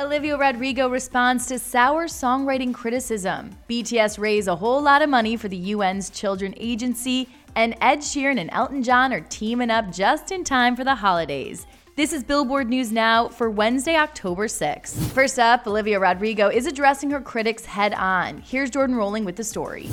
Olivia Rodrigo responds to sour songwriting criticism. BTS raise a whole lot of money for the UN's Children Agency, and Ed Sheeran and Elton John are teaming up just in time for the holidays. This is Billboard News Now for Wednesday, October 6th. First up, Olivia Rodrigo is addressing her critics head on. Here's Jordan Rolling with the story.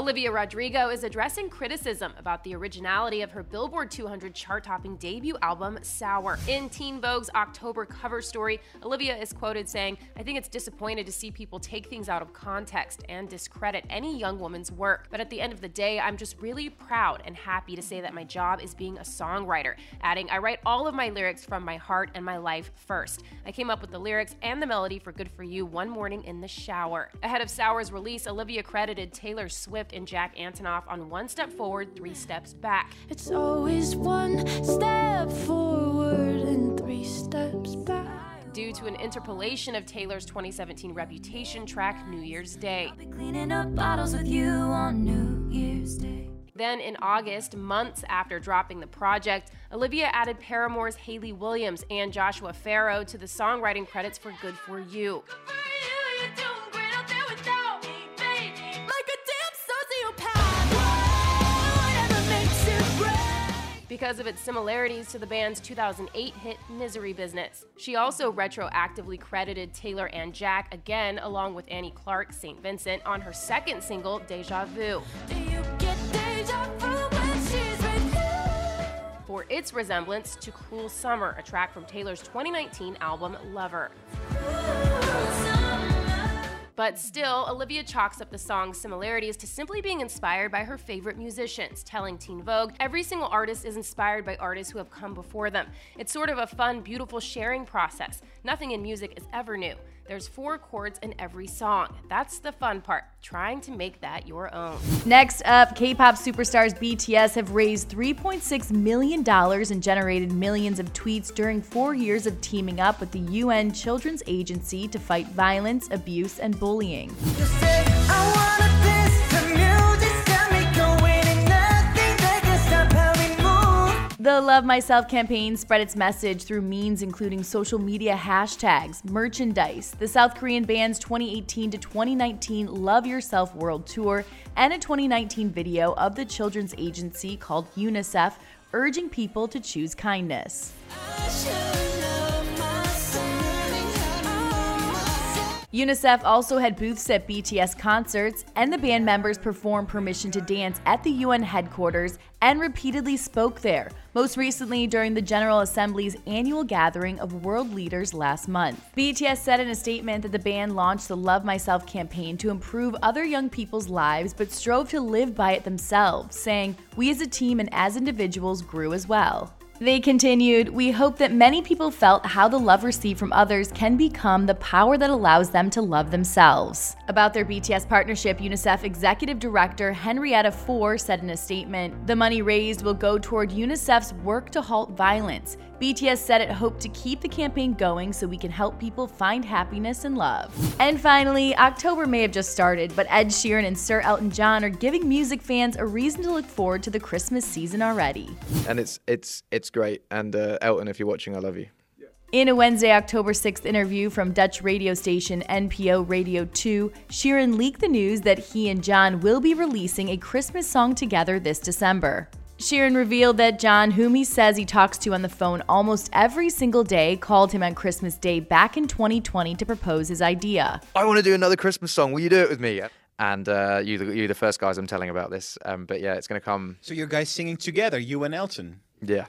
Olivia Rodrigo is addressing criticism about the originality of her Billboard 200 chart topping debut album, Sour. In Teen Vogue's October cover story, Olivia is quoted saying, I think it's disappointed to see people take things out of context and discredit any young woman's work. But at the end of the day, I'm just really proud and happy to say that my job is being a songwriter. Adding, I write all of my lyrics from my heart and my life first. I came up with the lyrics and the melody for Good For You one morning in the shower. Ahead of Sour's release, Olivia credited Taylor Swift and Jack Antonoff on One Step Forward, Three Steps Back. It's always one step forward and three steps back. Due to an interpolation of Taylor's 2017 Reputation track, New Year's Day. Cleaning up bottles with you on New Year's Day. Then in August, months after dropping the project, Olivia added Paramore's Hayley Williams and Joshua Farro to the songwriting credits for Good For You. Because of its similarities to the band's 2008 hit Misery Business. She also retroactively credited Taylor and Jack again, along with Annie Clark, St. Vincent, on her second single, Deja Vu. For its resemblance to Cruel Summer, a track from Taylor's 2019 album Lover. But still, Olivia chalks up the song's similarities to simply being inspired by her favorite musicians, telling Teen Vogue, every single artist is inspired by artists who have come before them. It's sort of a fun, beautiful sharing process. Nothing in music is ever new. There's four chords in every song. That's the fun part, trying to make that your own. Next up, K pop superstars BTS have raised $3.6 million and generated millions of tweets during four years of teaming up with the UN Children's Agency to fight violence, abuse, and bullying. Love Myself campaign spread its message through means including social media hashtags, merchandise, the South Korean band's 2018 to 2019 Love Yourself World Tour, and a 2019 video of the children's agency called UNICEF urging people to choose kindness. UNICEF also had booths at BTS concerts, and the band members performed Permission to Dance at the UN headquarters and repeatedly spoke there, most recently during the General Assembly's annual gathering of world leaders last month. BTS said in a statement that the band launched the Love Myself campaign to improve other young people's lives but strove to live by it themselves, saying, We as a team and as individuals grew as well. They continued, We hope that many people felt how the love received from others can become the power that allows them to love themselves. About their BTS partnership, UNICEF Executive Director Henrietta Fore said in a statement The money raised will go toward UNICEF's work to halt violence. BTS said it hoped to keep the campaign going so we can help people find happiness and love. And finally, October may have just started, but Ed Sheeran and Sir Elton John are giving music fans a reason to look forward to the Christmas season already. And it's it's it's great. And uh, Elton, if you're watching, I love you. In a Wednesday, October 6th interview from Dutch radio station NPO Radio 2, Sheeran leaked the news that he and John will be releasing a Christmas song together this December. Sheeran revealed that John, whom he says he talks to on the phone almost every single day, called him on Christmas Day back in 2020 to propose his idea. I want to do another Christmas song. Will you do it with me? And uh, you, the, you the first guys I'm telling about this. Um, but yeah, it's going to come. So you guys singing together, you and Elton. Yeah,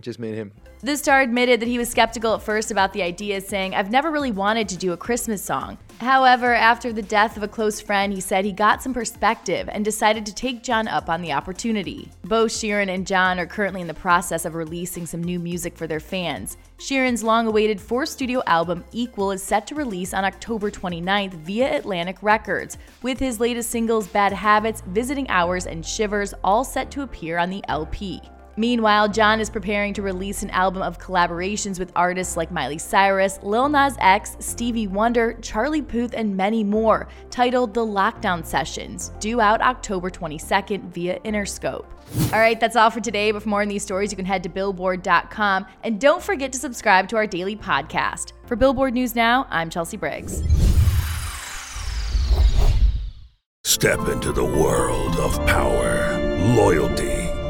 just and him. The star admitted that he was skeptical at first about the idea, saying, I've never really wanted to do a Christmas song. However, after the death of a close friend, he said he got some perspective and decided to take John up on the opportunity. Both Sheeran and John are currently in the process of releasing some new music for their fans. Sheeran's long awaited fourth studio album, Equal, is set to release on October 29th via Atlantic Records, with his latest singles, Bad Habits, Visiting Hours, and Shivers, all set to appear on the LP. Meanwhile, John is preparing to release an album of collaborations with artists like Miley Cyrus, Lil Nas X, Stevie Wonder, Charlie Puth, and many more, titled The Lockdown Sessions, due out October 22nd via Interscope. All right, that's all for today. But for more on these stories, you can head to billboard.com. And don't forget to subscribe to our daily podcast. For Billboard News Now, I'm Chelsea Briggs. Step into the world of power, loyalty,